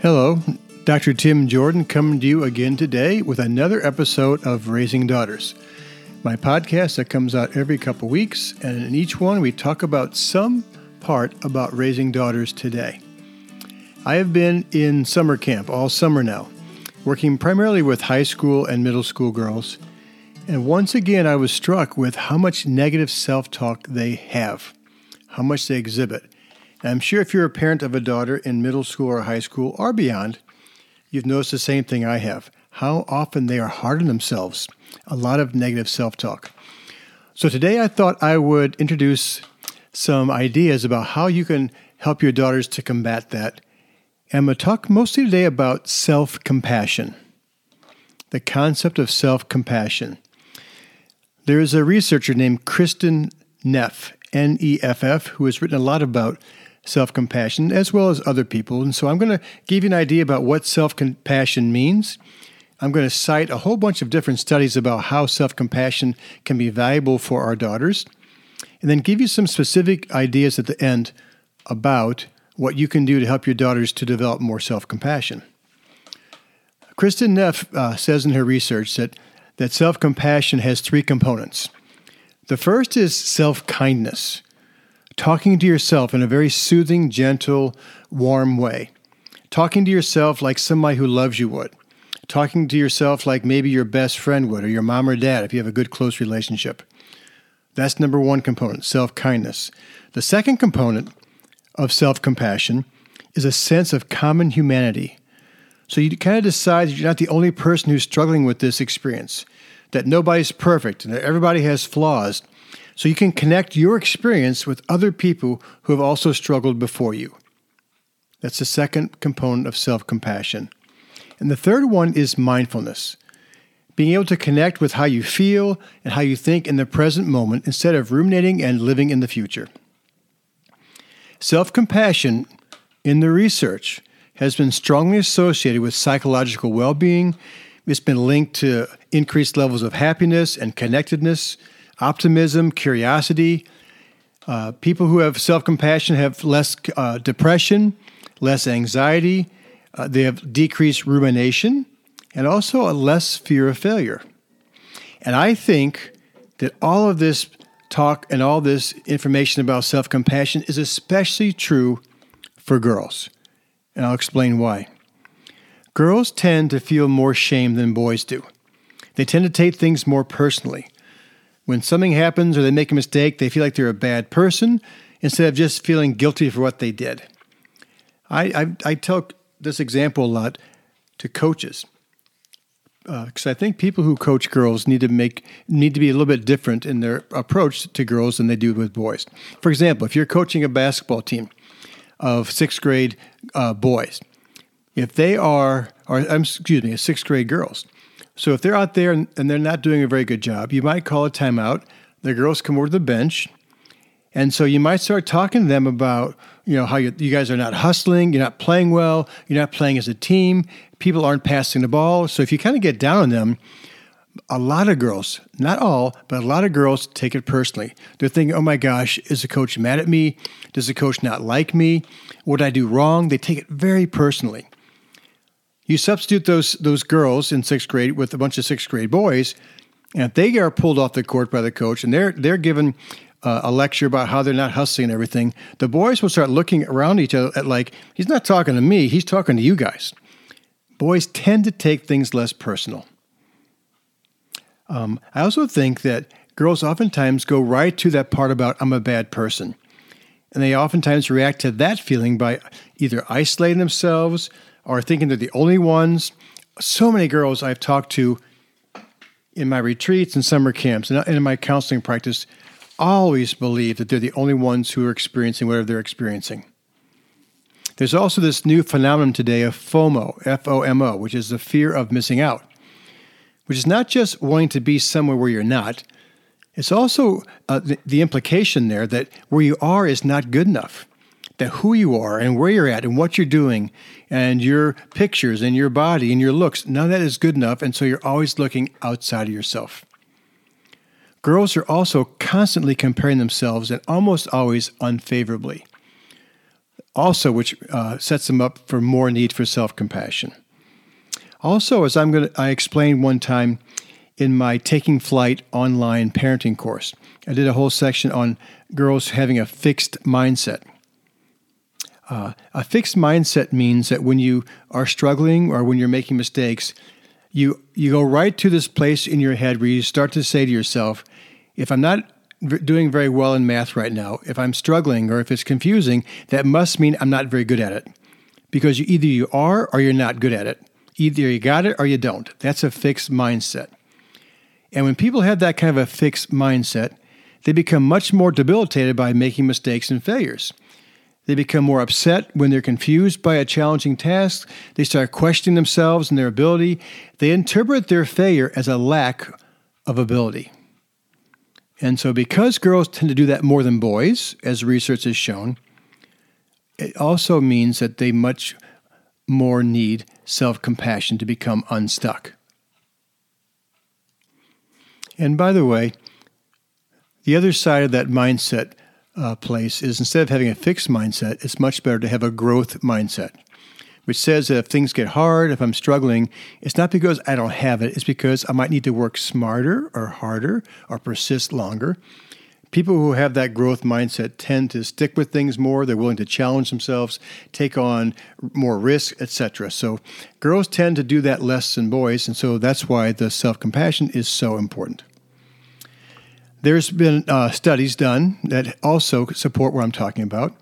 Hello, Dr. Tim Jordan coming to you again today with another episode of Raising Daughters, my podcast that comes out every couple weeks, and in each one we talk about some part about raising daughters today. I have been in summer camp all summer now, working primarily with high school and middle school girls, and once again I was struck with how much negative self talk they have, how much they exhibit I'm sure if you're a parent of a daughter in middle school or high school or beyond, you've noticed the same thing I have how often they are hard on themselves, a lot of negative self talk. So today I thought I would introduce some ideas about how you can help your daughters to combat that. And I'm going to talk mostly today about self compassion, the concept of self compassion. There is a researcher named Kristin Neff, N E F F, who has written a lot about self compassion as well as other people. And so I'm going to give you an idea about what self compassion means. I'm going to cite a whole bunch of different studies about how self compassion can be valuable for our daughters, and then give you some specific ideas at the end about what you can do to help your daughters to develop more self compassion. Kristin Neff uh, says in her research that, that self compassion has three components. The first is self kindness talking to yourself in a very soothing, gentle, warm way. Talking to yourself like somebody who loves you would. Talking to yourself like maybe your best friend would, or your mom or dad if you have a good, close relationship. That's number one component self kindness. The second component of self compassion is a sense of common humanity. So you kind of decide that you're not the only person who's struggling with this experience, that nobody's perfect and that everybody has flaws, so you can connect your experience with other people who have also struggled before you. That's the second component of self compassion. And the third one is mindfulness being able to connect with how you feel and how you think in the present moment instead of ruminating and living in the future. Self compassion in the research has been strongly associated with psychological well being. It's been linked to increased levels of happiness and connectedness, optimism, curiosity. Uh, people who have self compassion have less uh, depression, less anxiety, uh, they have decreased rumination, and also a less fear of failure. And I think that all of this talk and all this information about self compassion is especially true for girls. And I'll explain why. Girls tend to feel more shame than boys do. They tend to take things more personally. When something happens or they make a mistake, they feel like they're a bad person instead of just feeling guilty for what they did. I, I, I tell this example a lot to coaches because uh, I think people who coach girls need to make need to be a little bit different in their approach to girls than they do with boys. For example, if you're coaching a basketball team of sixth grade uh, boys, if they are, or excuse me, sixth grade girls, so if they're out there and, they're not doing a very good job, you might call a timeout. The girls come over to the bench. And so you might start talking to them about, you know, how you, you guys are not hustling, you're not playing well, you're not playing as a team, people aren't passing the ball. So if you kind of get down on them, a lot of girls, not all, but a lot of girls take it personally. They're thinking, oh my gosh, is the coach mad at me? Does the coach not like me? What did I do wrong? They take it very personally. You substitute those those girls in sixth grade with a bunch of sixth grade boys, and they are pulled off the court by the coach and they're they're given uh, a lecture about how they're not hustling and everything, the boys will start looking around each other at like he's not talking to me, he's talking to you guys. Boys tend to take things less personal. Um, I also think that girls oftentimes go right to that part about I'm a bad person. And they oftentimes react to that feeling by either isolating themselves, are thinking they're the only ones. So many girls I've talked to in my retreats and summer camps and in my counseling practice always believe that they're the only ones who are experiencing whatever they're experiencing. There's also this new phenomenon today of FOMO, F O M O, which is the fear of missing out, which is not just wanting to be somewhere where you're not. It's also uh, the, the implication there that where you are is not good enough that who you are and where you're at and what you're doing and your pictures and your body and your looks, none of that is good enough. And so you're always looking outside of yourself. Girls are also constantly comparing themselves and almost always unfavorably, also, which uh, sets them up for more need for self compassion. Also, as I'm going to, I explained one time in my Taking Flight online parenting course, I did a whole section on girls having a fixed mindset. Uh, a fixed mindset means that when you are struggling or when you're making mistakes, you you go right to this place in your head where you start to say to yourself, if I'm not doing very well in math right now, if I'm struggling or if it's confusing, that must mean I'm not very good at it. Because you, either you are or you're not good at it. Either you got it or you don't. That's a fixed mindset. And when people have that kind of a fixed mindset, they become much more debilitated by making mistakes and failures. They become more upset when they're confused by a challenging task. They start questioning themselves and their ability. They interpret their failure as a lack of ability. And so, because girls tend to do that more than boys, as research has shown, it also means that they much more need self compassion to become unstuck. And by the way, the other side of that mindset uh, place is instead of having a fixed mindset, it's much better to have a growth mindset, which says that if things get hard, if I'm struggling, it's not because I don't have it, it's because I might need to work smarter or harder or persist longer. People who have that growth mindset tend to stick with things more. They're willing to challenge themselves, take on more risk, etc. So girls tend to do that less than boys, and so that's why the self compassion is so important. There's been uh, studies done that also support what I'm talking about.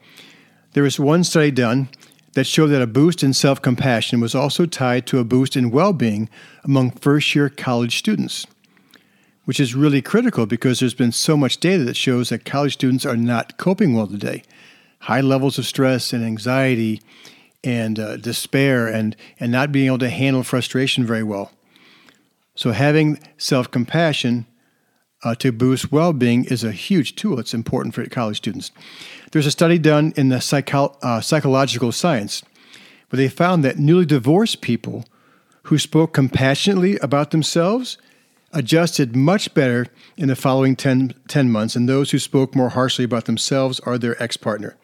There was one study done that showed that a boost in self compassion was also tied to a boost in well being among first year college students, which is really critical because there's been so much data that shows that college students are not coping well today. High levels of stress and anxiety and uh, despair and, and not being able to handle frustration very well. So, having self compassion uh, to boost well being is a huge tool. It's important for college students. There's a study done in the psycho- uh, psychological science where they found that newly divorced people who spoke compassionately about themselves adjusted much better in the following 10, 10 months than those who spoke more harshly about themselves or their ex partner.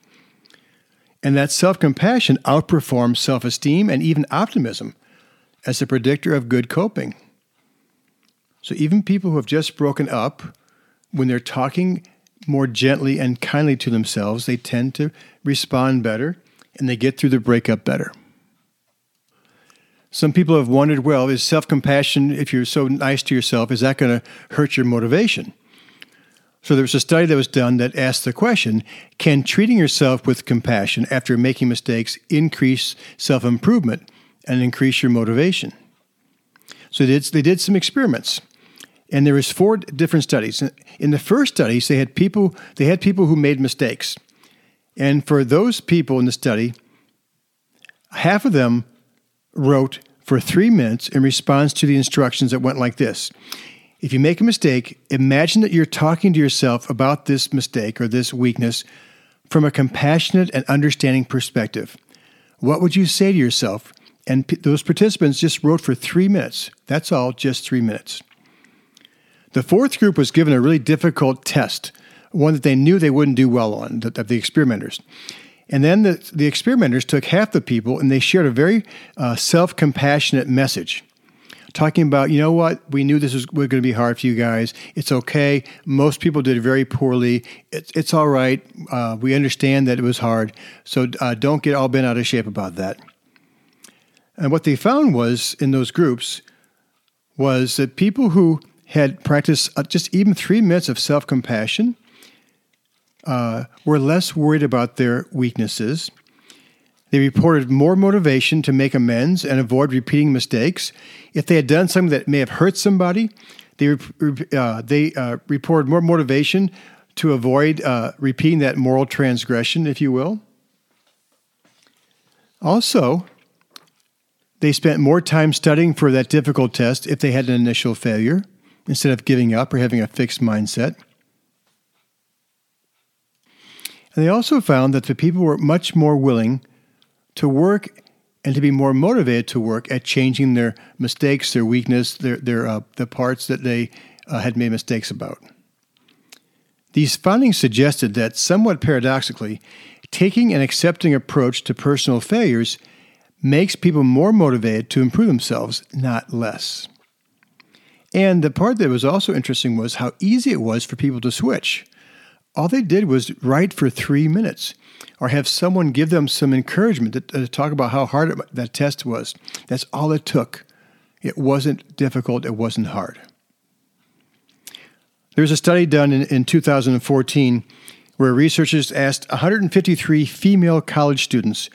And that self compassion outperforms self esteem and even optimism as a predictor of good coping. So even people who have just broken up, when they're talking more gently and kindly to themselves, they tend to respond better and they get through the breakup better. Some people have wondered well, is self compassion, if you're so nice to yourself, is that going to hurt your motivation? So there was a study that was done that asked the question Can treating yourself with compassion after making mistakes increase self improvement and increase your motivation? So they did, they did some experiments and there was four different studies. In the first studies, they had people they had people who made mistakes, and for those people in the study, half of them wrote for three minutes in response to the instructions that went like this. If you make a mistake, imagine that you're talking to yourself about this mistake or this weakness from a compassionate and understanding perspective. What would you say to yourself? And p- those participants just wrote for three minutes. That's all, just three minutes. The fourth group was given a really difficult test, one that they knew they wouldn't do well on, the, the experimenters. And then the, the experimenters took half the people and they shared a very uh, self compassionate message, talking about, you know what, we knew this was going to be hard for you guys. It's okay. Most people did very poorly. It's, it's all right. Uh, we understand that it was hard. So uh, don't get all bent out of shape about that. And what they found was in those groups was that people who had practiced uh, just even three minutes of self compassion, uh, were less worried about their weaknesses. They reported more motivation to make amends and avoid repeating mistakes. If they had done something that may have hurt somebody, they, uh, they uh, reported more motivation to avoid uh, repeating that moral transgression, if you will. Also, they spent more time studying for that difficult test if they had an initial failure instead of giving up or having a fixed mindset. And they also found that the people were much more willing to work and to be more motivated to work at changing their mistakes, their weakness, their, their uh, the parts that they uh, had made mistakes about. These findings suggested that, somewhat paradoxically, taking an accepting approach to personal failures makes people more motivated to improve themselves, not less. And the part that was also interesting was how easy it was for people to switch. All they did was write for three minutes or have someone give them some encouragement to, to uh, talk about how hard it, that test was. That's all it took. It wasn't difficult, it wasn't hard. There was a study done in, in 2014 where researchers asked 153 female college students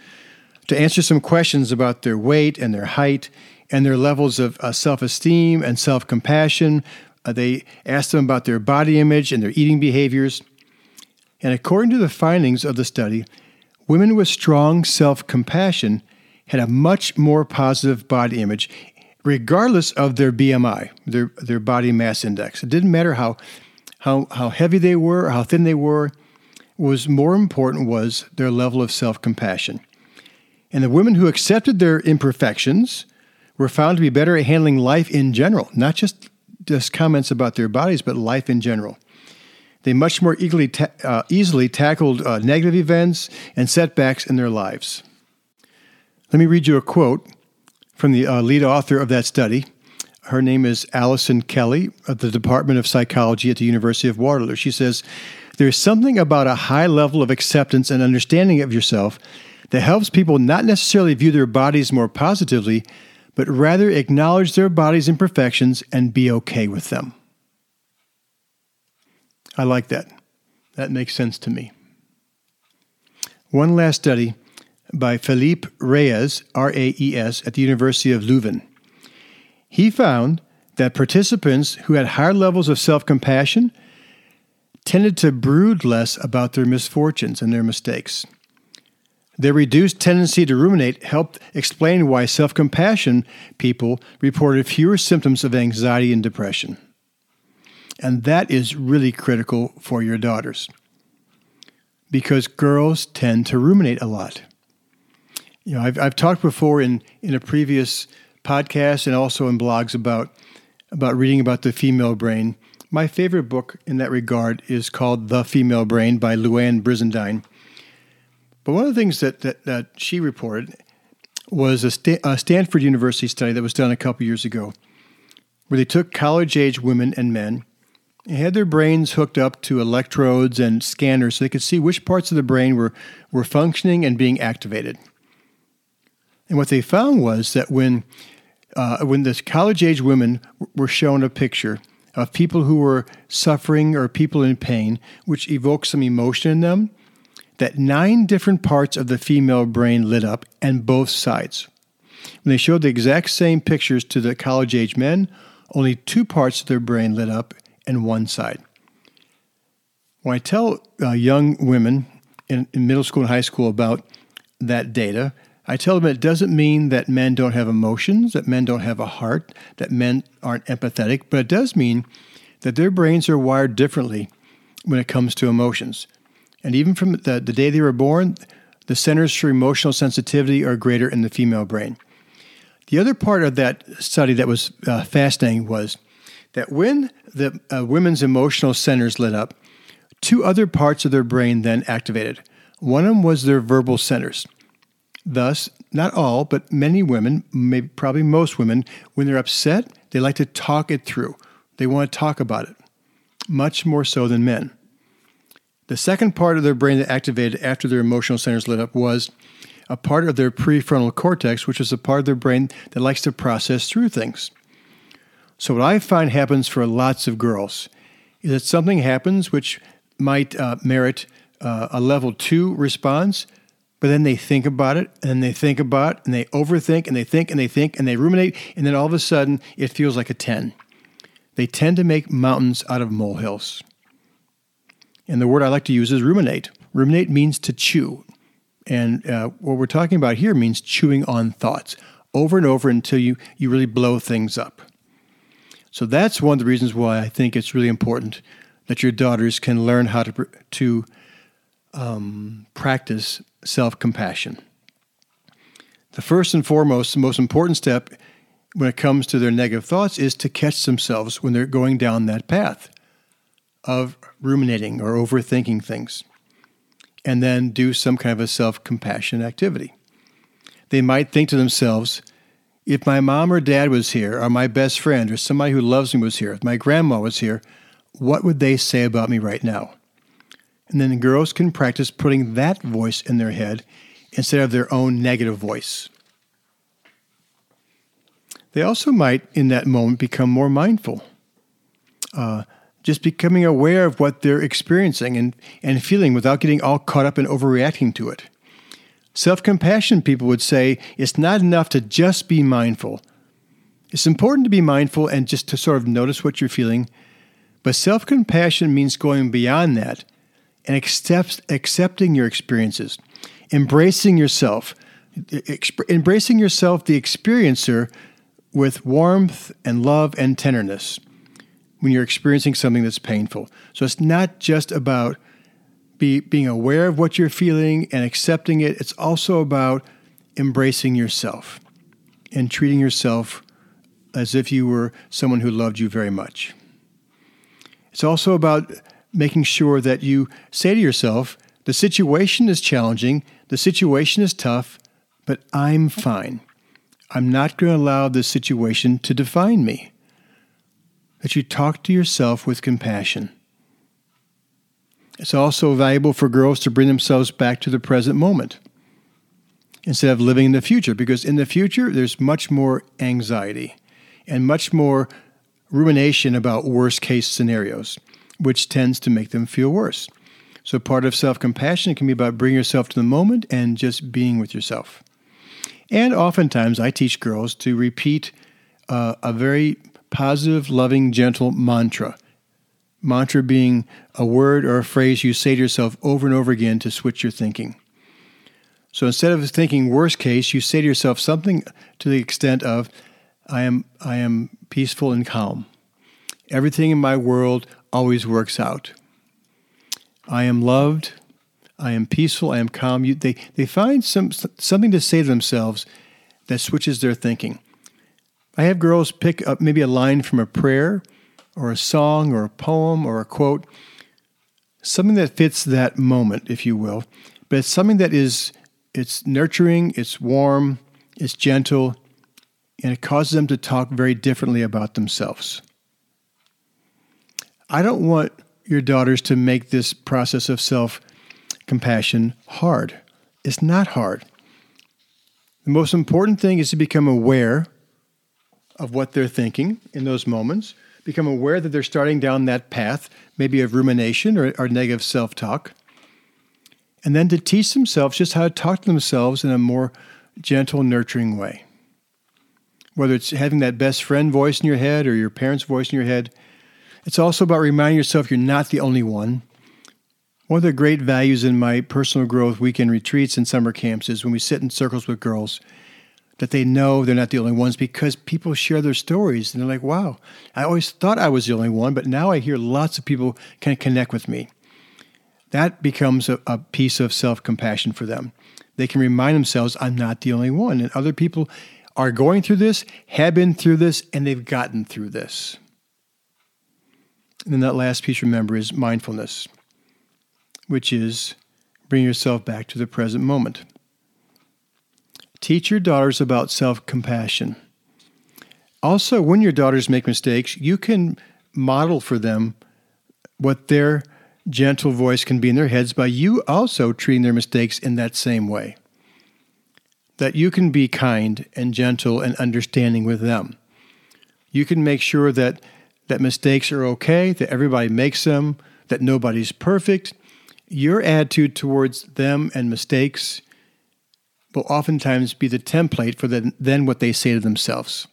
to answer some questions about their weight and their height and their levels of uh, self esteem and self compassion. Uh, they asked them about their body image and their eating behaviors. And according to the findings of the study, women with strong self compassion had a much more positive body image, regardless of their BMI, their, their body mass index. It didn't matter how, how, how heavy they were how thin they were. What was more important was their level of self compassion. And the women who accepted their imperfections were found to be better at handling life in general, not just, just comments about their bodies, but life in general. They much more easily, ta- uh, easily tackled uh, negative events and setbacks in their lives. Let me read you a quote from the uh, lead author of that study. Her name is Allison Kelly of the Department of Psychology at the University of Waterloo. She says, There's something about a high level of acceptance and understanding of yourself that helps people not necessarily view their bodies more positively, but rather acknowledge their body's imperfections and be okay with them. I like that. That makes sense to me. One last study by Philippe Raes, R A E S, at the University of Leuven. He found that participants who had higher levels of self compassion tended to brood less about their misfortunes and their mistakes. Their reduced tendency to ruminate helped explain why self compassion people reported fewer symptoms of anxiety and depression. And that is really critical for your daughters because girls tend to ruminate a lot. You know, I've, I've talked before in, in a previous podcast and also in blogs about, about reading about the female brain. My favorite book in that regard is called The Female Brain by Louann Brizendine. But one of the things that, that, that she reported was a, Sta- a Stanford University study that was done a couple years ago, where they took college age women and men they had their brains hooked up to electrodes and scanners so they could see which parts of the brain were, were functioning and being activated. And what they found was that when, uh, when the college age women were shown a picture of people who were suffering or people in pain, which evoked some emotion in them, that nine different parts of the female brain lit up and both sides. When they showed the exact same pictures to the college age men, only two parts of their brain lit up and one side. When I tell uh, young women in, in middle school and high school about that data, I tell them it doesn't mean that men don't have emotions, that men don't have a heart, that men aren't empathetic, but it does mean that their brains are wired differently when it comes to emotions. And even from the, the day they were born, the centers for emotional sensitivity are greater in the female brain. The other part of that study that was uh, fascinating was that when the uh, women's emotional centers lit up, two other parts of their brain then activated. One of them was their verbal centers. Thus, not all, but many women, maybe probably most women, when they're upset, they like to talk it through. They want to talk about it, much more so than men. The second part of their brain that activated after their emotional centers lit up was a part of their prefrontal cortex, which is a part of their brain that likes to process through things. So, what I find happens for lots of girls is that something happens which might uh, merit uh, a level two response, but then they think about it and they think about it and they overthink and they think and they think and they ruminate, and then all of a sudden it feels like a 10. They tend to make mountains out of molehills. And the word I like to use is ruminate. Ruminate means to chew. And uh, what we're talking about here means chewing on thoughts over and over until you, you really blow things up. So that's one of the reasons why I think it's really important that your daughters can learn how to, to um, practice self compassion. The first and foremost, the most important step when it comes to their negative thoughts is to catch themselves when they're going down that path of ruminating or overthinking things, and then do some kind of a self compassion activity. They might think to themselves, if my mom or dad was here, or my best friend, or somebody who loves me was here, if my grandma was here, what would they say about me right now? And then the girls can practice putting that voice in their head instead of their own negative voice. They also might, in that moment, become more mindful. Uh, just becoming aware of what they're experiencing and, and feeling without getting all caught up in overreacting to it. Self compassion, people would say, it's not enough to just be mindful. It's important to be mindful and just to sort of notice what you're feeling, but self compassion means going beyond that and accept, accepting your experiences, embracing yourself, exp- embracing yourself, the experiencer, with warmth and love and tenderness when you're experiencing something that's painful. So it's not just about be, being aware of what you're feeling and accepting it, it's also about embracing yourself and treating yourself as if you were someone who loved you very much. It's also about making sure that you say to yourself, the situation is challenging, the situation is tough, but I'm fine. I'm not going to allow this situation to define me. That you talk to yourself with compassion. It's also valuable for girls to bring themselves back to the present moment instead of living in the future, because in the future, there's much more anxiety and much more rumination about worst case scenarios, which tends to make them feel worse. So, part of self compassion can be about bringing yourself to the moment and just being with yourself. And oftentimes, I teach girls to repeat uh, a very positive, loving, gentle mantra Mantra being a word or a phrase you say to yourself over and over again to switch your thinking. So instead of thinking worst case, you say to yourself something to the extent of, I am, I am peaceful and calm. Everything in my world always works out. I am loved. I am peaceful. I am calm. You, they, they find some, something to say to themselves that switches their thinking. I have girls pick up maybe a line from a prayer or a song or a poem or a quote, something that fits that moment, if you will, but it's something that is it's nurturing, it's warm, it's gentle, and it causes them to talk very differently about themselves. I don't want your daughters to make this process of self compassion hard. It's not hard. The most important thing is to become aware of what they're thinking in those moments become aware that they're starting down that path, maybe of rumination or, or negative self talk, and then to teach themselves just how to talk to themselves in a more gentle, nurturing way. Whether it's having that best friend voice in your head or your parents' voice in your head, it's also about reminding yourself you're not the only one. One of the great values in my personal growth weekend retreats and summer camps is when we sit in circles with girls that they know they're not the only ones because people share their stories and they're like, wow, I always thought I was the only one, but now I hear lots of people can connect with me. That becomes a, a piece of self compassion for them. They can remind themselves, I'm not the only one. And other people are going through this, have been through this, and they've gotten through this. And then that last piece, remember, is mindfulness, which is bring yourself back to the present moment. Teach your daughters about self compassion. Also, when your daughters make mistakes, you can model for them what their gentle voice can be in their heads by you also treating their mistakes in that same way. That you can be kind and gentle and understanding with them. You can make sure that, that mistakes are okay, that everybody makes them, that nobody's perfect. Your attitude towards them and mistakes will oftentimes be the template for the, then what they say to themselves.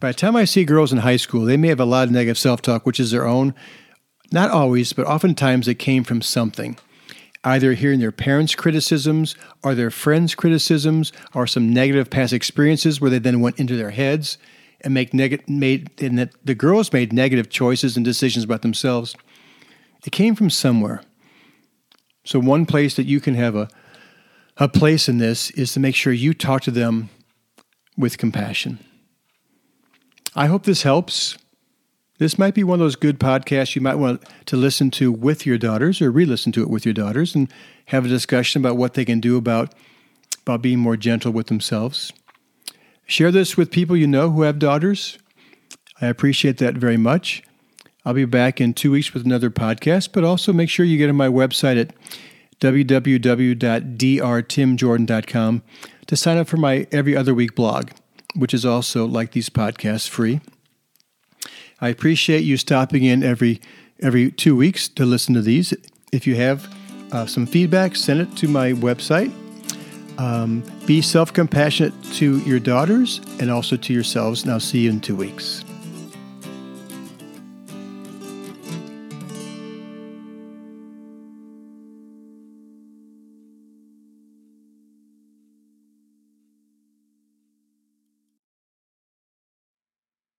By the time I see girls in high school, they may have a lot of negative self talk, which is their own. Not always, but oftentimes it came from something. either hearing their parents' criticisms or their friends' criticisms or some negative past experiences where they then went into their heads and make neg- made and that the girls made negative choices and decisions about themselves. It came from somewhere. So one place that you can have a a place in this is to make sure you talk to them with compassion. I hope this helps. This might be one of those good podcasts you might want to listen to with your daughters or re listen to it with your daughters and have a discussion about what they can do about, about being more gentle with themselves. Share this with people you know who have daughters. I appreciate that very much. I'll be back in two weeks with another podcast, but also make sure you get on my website at www.drtimjordan.com to sign up for my every other week blog, which is also, like these podcasts, free. I appreciate you stopping in every every two weeks to listen to these. If you have uh, some feedback, send it to my website. Um, be self compassionate to your daughters and also to yourselves. Now, see you in two weeks.